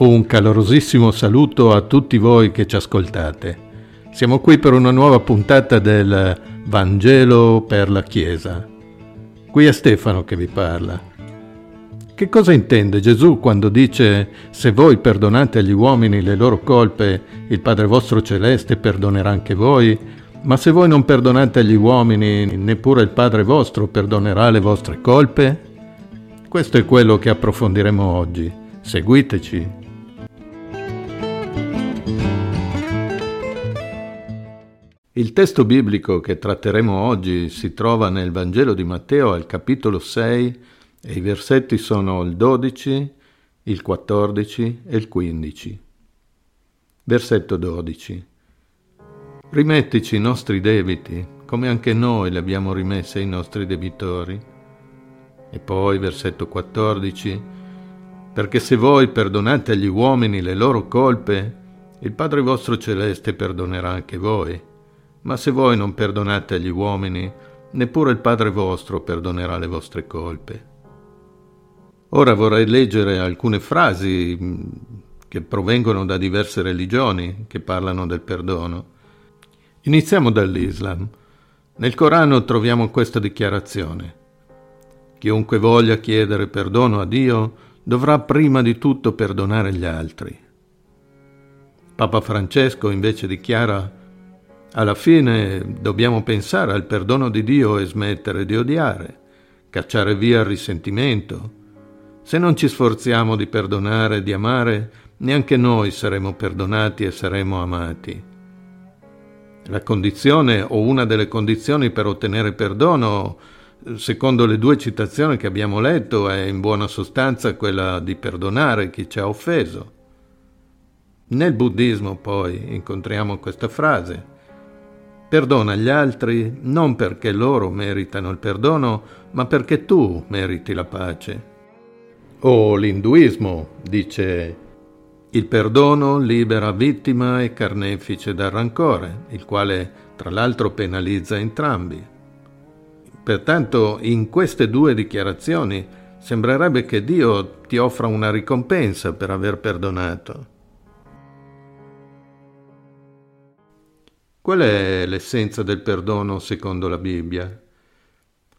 Un calorosissimo saluto a tutti voi che ci ascoltate. Siamo qui per una nuova puntata del Vangelo per la Chiesa. Qui è Stefano che vi parla. Che cosa intende Gesù quando dice se voi perdonate agli uomini le loro colpe, il Padre vostro celeste perdonerà anche voi, ma se voi non perdonate agli uomini, neppure il Padre vostro perdonerà le vostre colpe? Questo è quello che approfondiremo oggi. Seguiteci. Il testo biblico che tratteremo oggi si trova nel Vangelo di Matteo al capitolo 6 e i versetti sono il 12, il 14 e il 15. Versetto 12. Rimettici i nostri debiti, come anche noi li abbiamo rimessi ai nostri debitori. E poi, versetto 14, perché se voi perdonate agli uomini le loro colpe, il Padre vostro celeste perdonerà anche voi. Ma se voi non perdonate agli uomini, neppure il Padre vostro perdonerà le vostre colpe. Ora vorrei leggere alcune frasi mm, che provengono da diverse religioni che parlano del perdono. Iniziamo dall'Islam. Nel Corano troviamo questa dichiarazione. Chiunque voglia chiedere perdono a Dio dovrà prima di tutto perdonare gli altri. Papa Francesco invece dichiara alla fine dobbiamo pensare al perdono di Dio e smettere di odiare, cacciare via il risentimento. Se non ci sforziamo di perdonare e di amare, neanche noi saremo perdonati e saremo amati. La condizione o una delle condizioni per ottenere perdono, secondo le due citazioni che abbiamo letto, è in buona sostanza quella di perdonare chi ci ha offeso. Nel buddismo poi incontriamo questa frase Perdona gli altri non perché loro meritano il perdono, ma perché tu meriti la pace. O l'induismo dice il perdono libera vittima e carnefice dal rancore, il quale tra l'altro penalizza entrambi. Pertanto in queste due dichiarazioni sembrerebbe che Dio ti offra una ricompensa per aver perdonato. Qual è l'essenza del perdono secondo la Bibbia?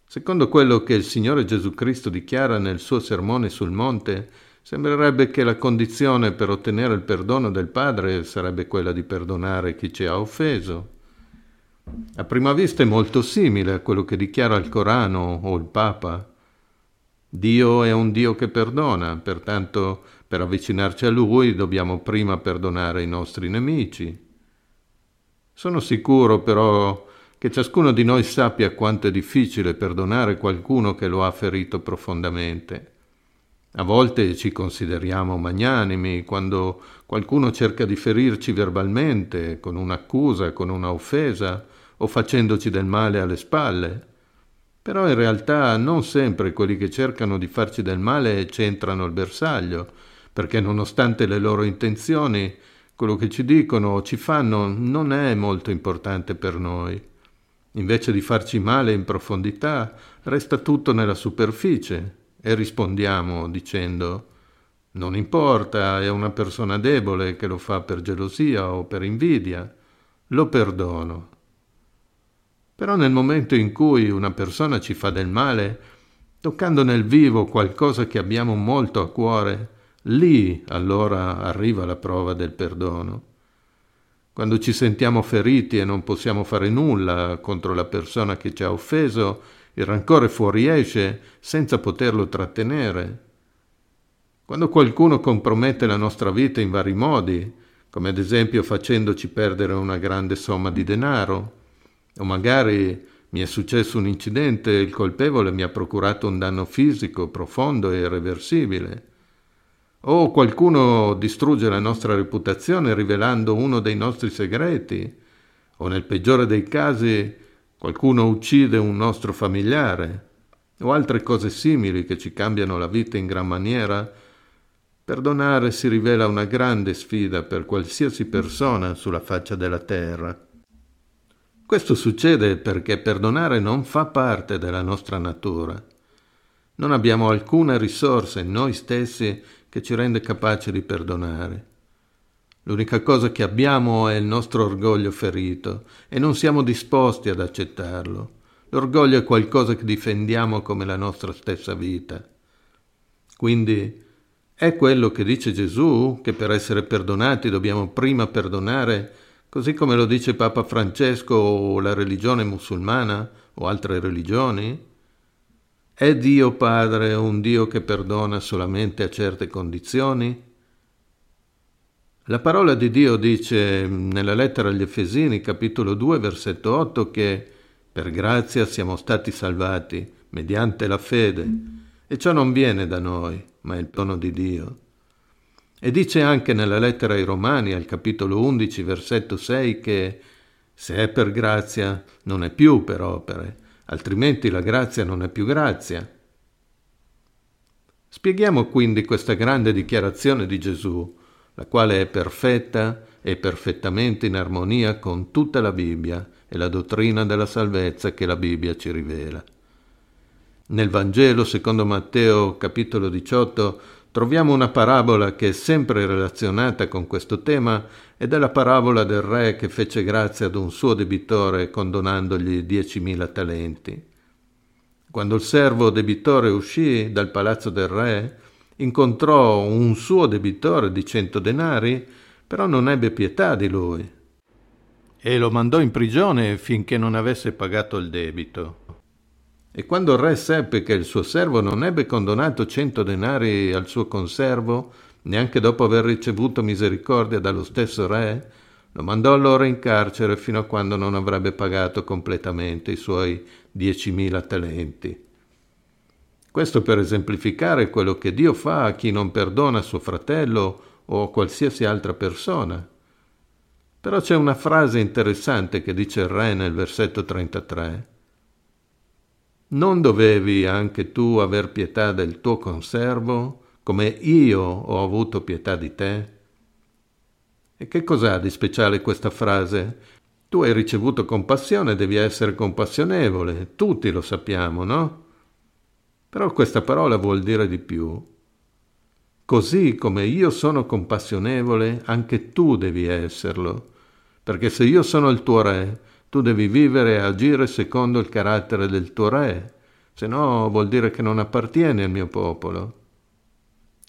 Secondo quello che il Signore Gesù Cristo dichiara nel suo sermone sul monte, sembrerebbe che la condizione per ottenere il perdono del Padre sarebbe quella di perdonare chi ci ha offeso. A prima vista è molto simile a quello che dichiara il Corano o il Papa. Dio è un Dio che perdona, pertanto per avvicinarci a Lui dobbiamo prima perdonare i nostri nemici. Sono sicuro però che ciascuno di noi sappia quanto è difficile perdonare qualcuno che lo ha ferito profondamente. A volte ci consideriamo magnanimi quando qualcuno cerca di ferirci verbalmente, con un'accusa, con una offesa o facendoci del male alle spalle. Però in realtà non sempre quelli che cercano di farci del male c'entrano il bersaglio, perché nonostante le loro intenzioni quello che ci dicono o ci fanno non è molto importante per noi. Invece di farci male in profondità, resta tutto nella superficie e rispondiamo dicendo non importa, è una persona debole che lo fa per gelosia o per invidia, lo perdono. Però nel momento in cui una persona ci fa del male, toccando nel vivo qualcosa che abbiamo molto a cuore, Lì allora arriva la prova del perdono. Quando ci sentiamo feriti e non possiamo fare nulla contro la persona che ci ha offeso, il rancore fuoriesce senza poterlo trattenere. Quando qualcuno compromette la nostra vita in vari modi, come ad esempio facendoci perdere una grande somma di denaro, o magari mi è successo un incidente e il colpevole mi ha procurato un danno fisico profondo e irreversibile, o qualcuno distrugge la nostra reputazione rivelando uno dei nostri segreti, o nel peggiore dei casi qualcuno uccide un nostro familiare, o altre cose simili che ci cambiano la vita in gran maniera, perdonare si rivela una grande sfida per qualsiasi persona sulla faccia della terra. Questo succede perché perdonare non fa parte della nostra natura. Non abbiamo alcuna risorsa in noi stessi che ci rende capaci di perdonare. L'unica cosa che abbiamo è il nostro orgoglio ferito e non siamo disposti ad accettarlo. L'orgoglio è qualcosa che difendiamo come la nostra stessa vita. Quindi è quello che dice Gesù, che per essere perdonati dobbiamo prima perdonare, così come lo dice Papa Francesco o la religione musulmana o altre religioni? È Dio Padre un Dio che perdona solamente a certe condizioni? La parola di Dio dice nella lettera agli Efesini, capitolo 2, versetto 8, che per grazia siamo stati salvati mediante la fede, e ciò non viene da noi, ma è il dono di Dio. E dice anche nella lettera ai Romani, al capitolo 11, versetto 6, che se è per grazia non è più per opere, altrimenti la grazia non è più grazia. Spieghiamo quindi questa grande dichiarazione di Gesù, la quale è perfetta e perfettamente in armonia con tutta la Bibbia e la dottrina della salvezza che la Bibbia ci rivela. Nel Vangelo, secondo Matteo capitolo 18, troviamo una parabola che è sempre relazionata con questo tema ed è la parabola del re che fece grazia ad un suo debitore condonandogli diecimila talenti. Quando il servo debitore uscì dal palazzo del re, incontrò un suo debitore di cento denari, però non ebbe pietà di lui e lo mandò in prigione finché non avesse pagato il debito. E quando il re seppe che il suo servo non ebbe condonato cento denari al suo conservo, neanche dopo aver ricevuto misericordia dallo stesso re, lo mandò allora in carcere fino a quando non avrebbe pagato completamente i suoi diecimila talenti. Questo per esemplificare quello che Dio fa a chi non perdona suo fratello o qualsiasi altra persona. Però c'è una frase interessante che dice il re nel versetto 33. Non dovevi anche tu aver pietà del tuo conservo, come io ho avuto pietà di te? E che cos'ha di speciale questa frase? Tu hai ricevuto compassione, devi essere compassionevole, tutti lo sappiamo, no? Però questa parola vuol dire di più. Così come io sono compassionevole, anche tu devi esserlo, perché se io sono il tuo re, tu devi vivere e agire secondo il carattere del tuo re, se no vuol dire che non appartieni al mio popolo.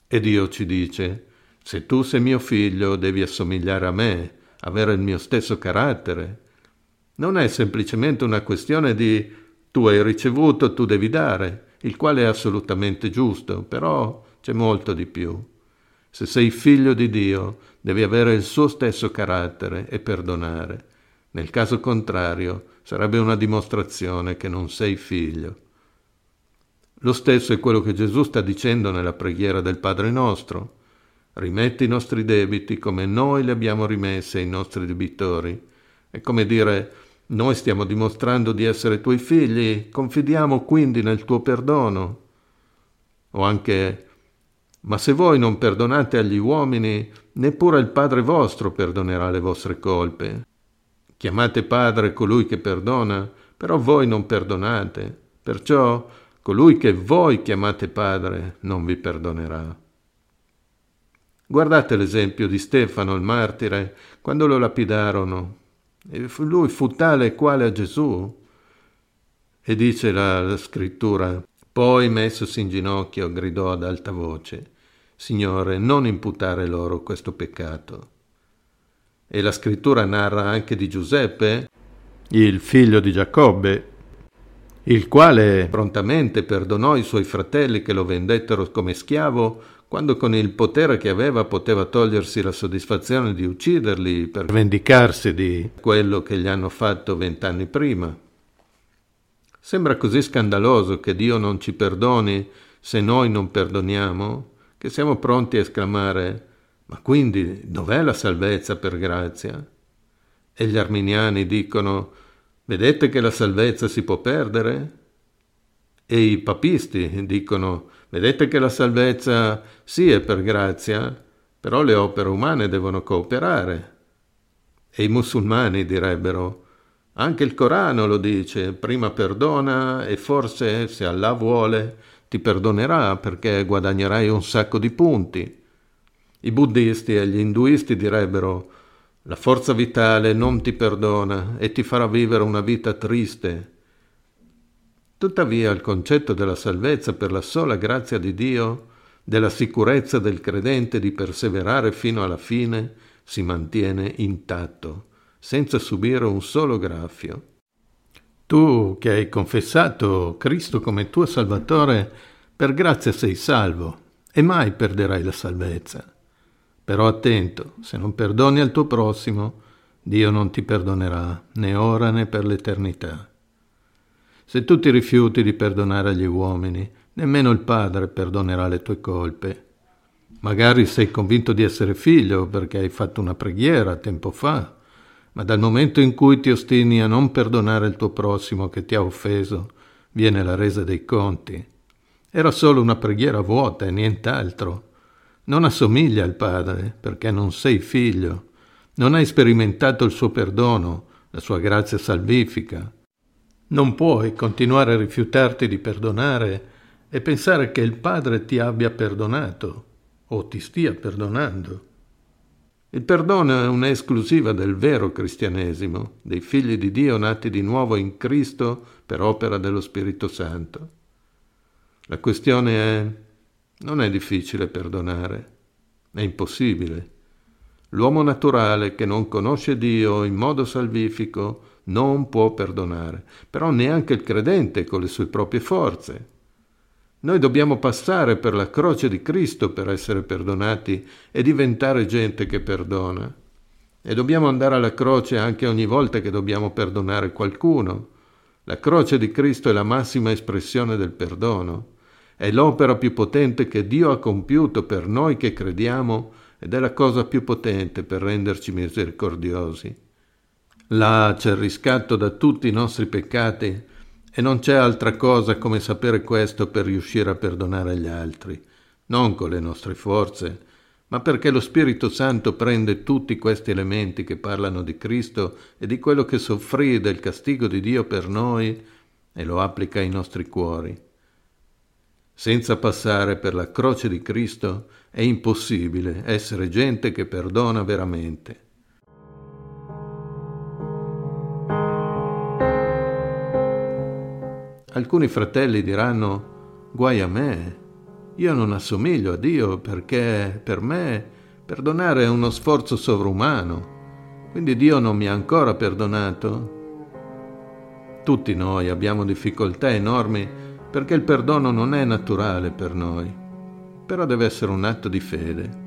E Dio ci dice, se tu sei mio figlio devi assomigliare a me, avere il mio stesso carattere. Non è semplicemente una questione di tu hai ricevuto, tu devi dare, il quale è assolutamente giusto, però c'è molto di più. Se sei figlio di Dio, devi avere il suo stesso carattere e perdonare. Nel caso contrario sarebbe una dimostrazione che non sei figlio. Lo stesso è quello che Gesù sta dicendo nella preghiera del Padre nostro. Rimetti i nostri debiti come noi li abbiamo rimessi ai nostri debitori. È come dire, noi stiamo dimostrando di essere tuoi figli, confidiamo quindi nel tuo perdono. O anche, ma se voi non perdonate agli uomini, neppure il Padre vostro perdonerà le vostre colpe. Chiamate Padre colui che perdona, però voi non perdonate. Perciò colui che voi chiamate Padre non vi perdonerà. Guardate l'esempio di Stefano il martire quando lo lapidarono. E lui fu tale e quale a Gesù. E dice la, la scrittura, poi messosi in ginocchio gridò ad alta voce, Signore, non imputare loro questo peccato. E la scrittura narra anche di Giuseppe, il figlio di Giacobbe, il quale prontamente perdonò i suoi fratelli che lo vendettero come schiavo quando con il potere che aveva poteva togliersi la soddisfazione di ucciderli per vendicarsi di quello che gli hanno fatto vent'anni prima. Sembra così scandaloso che Dio non ci perdoni se noi non perdoniamo, che siamo pronti a esclamare ma quindi dov'è la salvezza per grazia? E gli arminiani dicono, vedete che la salvezza si può perdere? E i papisti dicono, vedete che la salvezza sì è per grazia, però le opere umane devono cooperare. E i musulmani direbbero, anche il Corano lo dice, prima perdona e forse, se Allah vuole, ti perdonerà perché guadagnerai un sacco di punti. I buddisti e gli induisti direbbero la forza vitale non ti perdona e ti farà vivere una vita triste. Tuttavia il concetto della salvezza per la sola grazia di Dio, della sicurezza del credente di perseverare fino alla fine, si mantiene intatto, senza subire un solo graffio. Tu che hai confessato Cristo come tuo Salvatore, per grazia sei salvo e mai perderai la salvezza. Però attento, se non perdoni al tuo prossimo, Dio non ti perdonerà né ora né per l'eternità. Se tu ti rifiuti di perdonare agli uomini, nemmeno il Padre perdonerà le tue colpe. Magari sei convinto di essere figlio perché hai fatto una preghiera tempo fa, ma dal momento in cui ti ostini a non perdonare il tuo prossimo che ti ha offeso, viene la resa dei conti. Era solo una preghiera vuota e nient'altro. Non assomiglia al Padre perché non sei figlio, non hai sperimentato il suo perdono, la sua grazia salvifica. Non puoi continuare a rifiutarti di perdonare e pensare che il Padre ti abbia perdonato o ti stia perdonando. Il perdono è un'esclusiva del vero cristianesimo, dei figli di Dio nati di nuovo in Cristo per opera dello Spirito Santo. La questione è, non è difficile perdonare, è impossibile. L'uomo naturale che non conosce Dio in modo salvifico non può perdonare, però neanche il credente con le sue proprie forze. Noi dobbiamo passare per la croce di Cristo per essere perdonati e diventare gente che perdona. E dobbiamo andare alla croce anche ogni volta che dobbiamo perdonare qualcuno. La croce di Cristo è la massima espressione del perdono. È l'opera più potente che Dio ha compiuto per noi che crediamo ed è la cosa più potente per renderci misericordiosi. Là c'è il riscatto da tutti i nostri peccati e non c'è altra cosa come sapere questo per riuscire a perdonare gli altri, non con le nostre forze, ma perché lo Spirito Santo prende tutti questi elementi che parlano di Cristo e di quello che soffrì del castigo di Dio per noi e lo applica ai nostri cuori. Senza passare per la croce di Cristo è impossibile essere gente che perdona veramente. Alcuni fratelli diranno, guai a me, io non assomiglio a Dio perché per me perdonare è uno sforzo sovrumano, quindi Dio non mi ha ancora perdonato. Tutti noi abbiamo difficoltà enormi perché il perdono non è naturale per noi, però deve essere un atto di fede.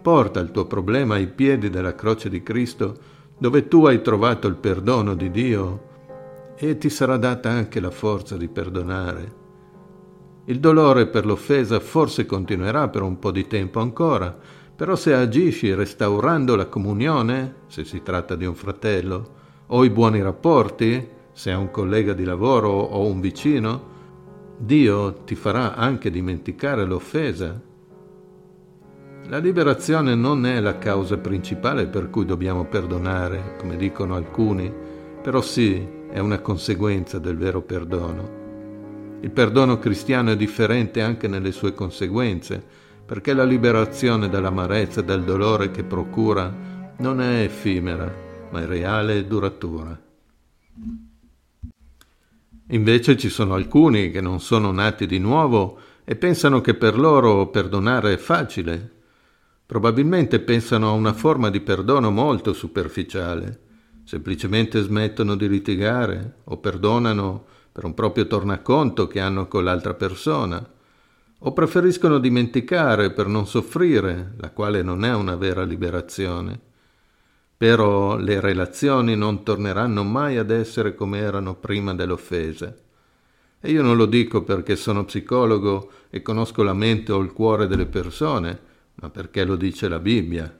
Porta il tuo problema ai piedi della croce di Cristo dove tu hai trovato il perdono di Dio e ti sarà data anche la forza di perdonare. Il dolore per l'offesa forse continuerà per un po' di tempo ancora, però se agisci restaurando la comunione, se si tratta di un fratello, o i buoni rapporti, se è un collega di lavoro o un vicino, Dio ti farà anche dimenticare l'offesa. La liberazione non è la causa principale per cui dobbiamo perdonare, come dicono alcuni, però sì, è una conseguenza del vero perdono. Il perdono cristiano è differente anche nelle sue conseguenze, perché la liberazione dall'amarezza e dal dolore che procura non è effimera, ma è reale e duratura. Invece ci sono alcuni che non sono nati di nuovo e pensano che per loro perdonare è facile. Probabilmente pensano a una forma di perdono molto superficiale semplicemente smettono di litigare o perdonano per un proprio tornaconto che hanno con l'altra persona, o preferiscono dimenticare per non soffrire, la quale non è una vera liberazione. Però le relazioni non torneranno mai ad essere come erano prima dell'offesa. E io non lo dico perché sono psicologo e conosco la mente o il cuore delle persone, ma perché lo dice la Bibbia.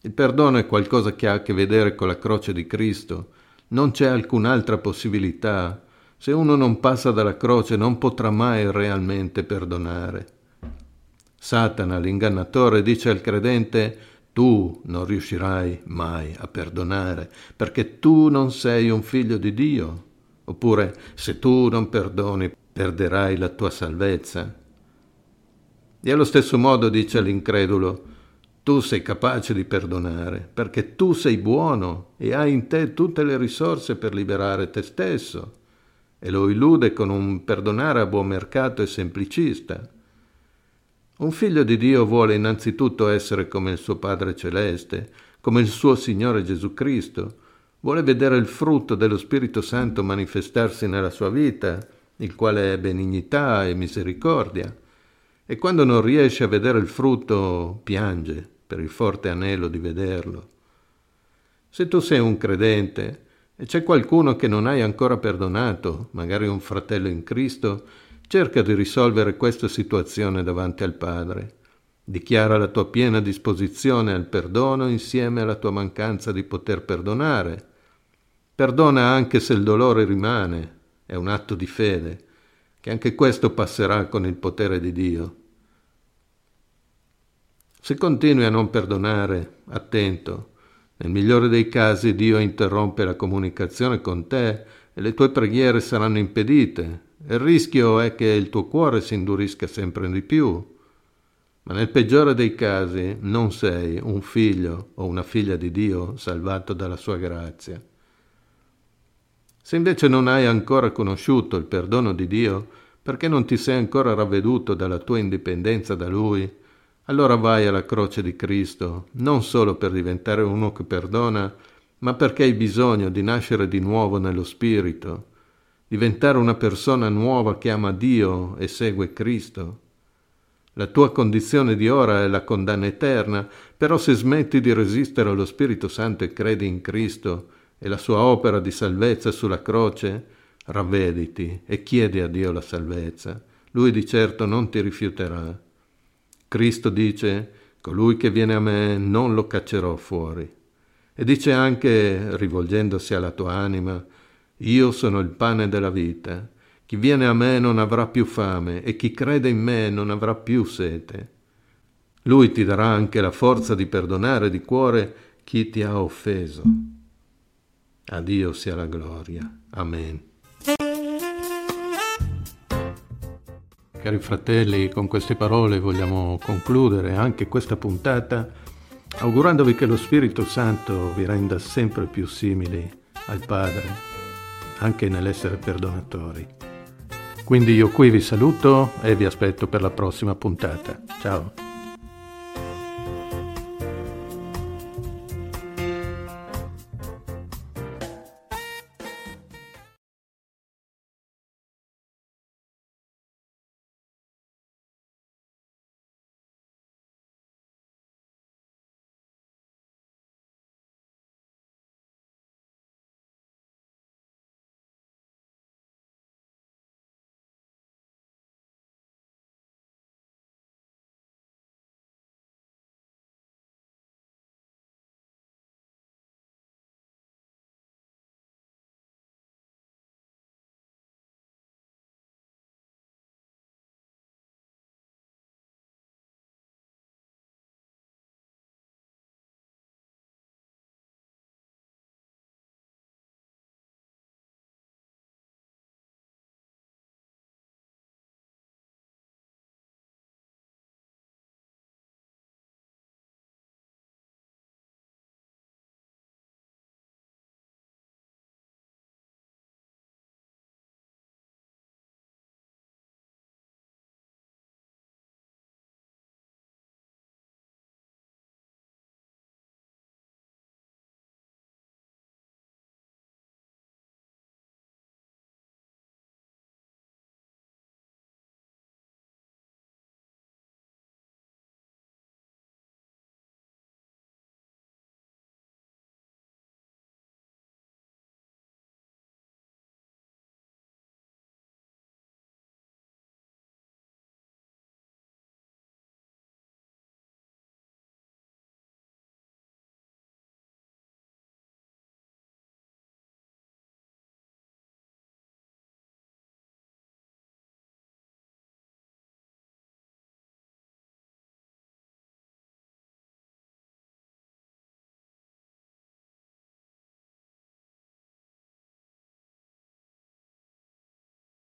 Il perdono è qualcosa che ha a che vedere con la croce di Cristo. Non c'è alcun'altra possibilità. Se uno non passa dalla croce non potrà mai realmente perdonare. Satana, l'ingannatore, dice al credente tu non riuscirai mai a perdonare perché tu non sei un figlio di Dio. Oppure se tu non perdoni perderai la tua salvezza. E allo stesso modo dice all'incredulo, tu sei capace di perdonare, perché tu sei buono e hai in te tutte le risorse per liberare te stesso. E lo illude con un perdonare a buon mercato e semplicista. Un figlio di Dio vuole innanzitutto essere come il suo Padre Celeste, come il suo Signore Gesù Cristo, vuole vedere il frutto dello Spirito Santo manifestarsi nella sua vita, il quale è benignità e misericordia, e quando non riesce a vedere il frutto piange per il forte anelo di vederlo. Se tu sei un credente e c'è qualcuno che non hai ancora perdonato, magari un fratello in Cristo, Cerca di risolvere questa situazione davanti al Padre. Dichiara la tua piena disposizione al perdono insieme alla tua mancanza di poter perdonare. Perdona anche se il dolore rimane, è un atto di fede, che anche questo passerà con il potere di Dio. Se continui a non perdonare, attento, nel migliore dei casi Dio interrompe la comunicazione con te e le tue preghiere saranno impedite, il rischio è che il tuo cuore si indurisca sempre di più, ma nel peggiore dei casi non sei un figlio o una figlia di Dio salvato dalla sua grazia. Se invece non hai ancora conosciuto il perdono di Dio, perché non ti sei ancora ravveduto dalla tua indipendenza da Lui, allora vai alla croce di Cristo, non solo per diventare uno che perdona, ma perché hai bisogno di nascere di nuovo nello Spirito, diventare una persona nuova che ama Dio e segue Cristo. La tua condizione di ora è la condanna eterna, però se smetti di resistere allo Spirito Santo e credi in Cristo e la sua opera di salvezza sulla croce, ravvediti e chiedi a Dio la salvezza. Lui di certo non ti rifiuterà. Cristo dice, colui che viene a me non lo caccerò fuori. E dice anche, rivolgendosi alla tua anima, io sono il pane della vita. Chi viene a me non avrà più fame e chi crede in me non avrà più sete. Lui ti darà anche la forza di perdonare di cuore chi ti ha offeso. A Dio sia la gloria. Amen. Cari fratelli, con queste parole vogliamo concludere anche questa puntata augurandovi che lo Spirito Santo vi renda sempre più simili al Padre anche nell'essere perdonatori. Quindi io qui vi saluto e vi aspetto per la prossima puntata. Ciao!